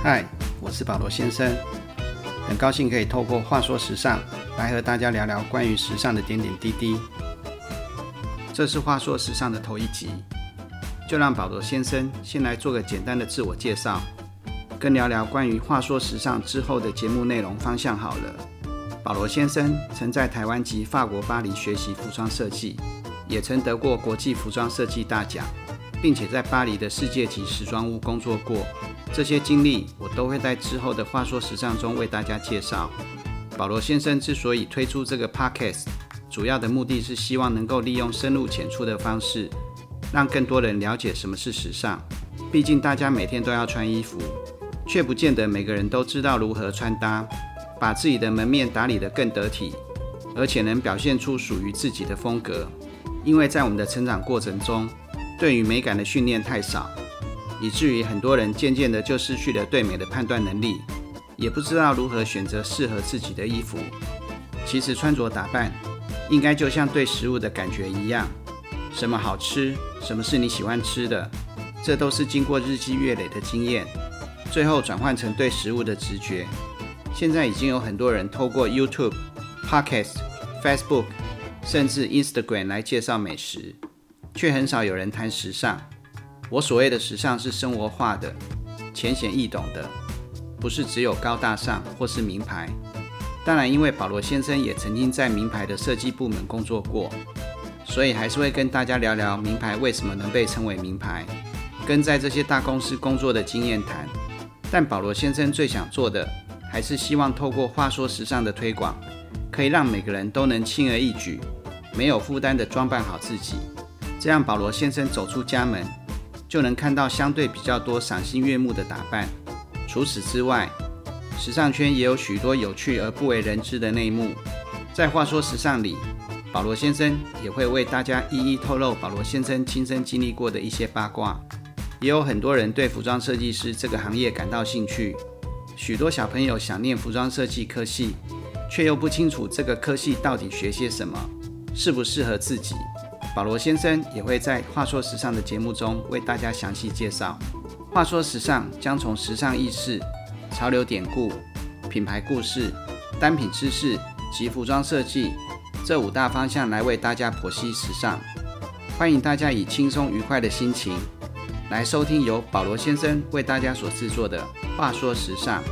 嗨，我是保罗先生，很高兴可以透过话说时尚来和大家聊聊关于时尚的点点滴滴。这是话说时尚的头一集，就让保罗先生先来做个简单的自我介绍，跟聊聊关于话说时尚之后的节目内容方向好了。保罗先生曾在台湾及法国巴黎学习服装设计，也曾得过国际服装设计大奖。并且在巴黎的世界级时装屋工作过，这些经历我都会在之后的话说时尚中为大家介绍。保罗先生之所以推出这个 podcast，主要的目的是希望能够利用深入浅出的方式，让更多人了解什么是时尚。毕竟大家每天都要穿衣服，却不见得每个人都知道如何穿搭，把自己的门面打理得更得体，而且能表现出属于自己的风格。因为在我们的成长过程中，对于美感的训练太少，以至于很多人渐渐的就失去了对美的判断能力，也不知道如何选择适合自己的衣服。其实穿着打扮应该就像对食物的感觉一样，什么好吃，什么是你喜欢吃的，这都是经过日积月累的经验，最后转换成对食物的直觉。现在已经有很多人透过 YouTube、Podcast、Facebook，甚至 Instagram 来介绍美食。却很少有人谈时尚。我所谓的时尚是生活化的、浅显易懂的，不是只有高大上或是名牌。当然，因为保罗先生也曾经在名牌的设计部门工作过，所以还是会跟大家聊聊名牌为什么能被称为名牌，跟在这些大公司工作的经验谈。但保罗先生最想做的，还是希望透过话说时尚的推广，可以让每个人都能轻而易举、没有负担的装扮好自己。这样，保罗先生走出家门，就能看到相对比较多赏心悦目的打扮。除此之外，时尚圈也有许多有趣而不为人知的内幕。在话说时尚里，保罗先生也会为大家一一透露保罗先生亲身经历过的一些八卦。也有很多人对服装设计师这个行业感到兴趣，许多小朋友想念服装设计科系，却又不清楚这个科系到底学些什么，适不适合自己。保罗先生也会在《话说时尚》的节目中为大家详细介绍。《话说时尚》将从时尚意识、潮流典故、品牌故事、单品知识及服装设计这五大方向来为大家剖析时尚。欢迎大家以轻松愉快的心情来收听由保罗先生为大家所制作的《话说时尚》。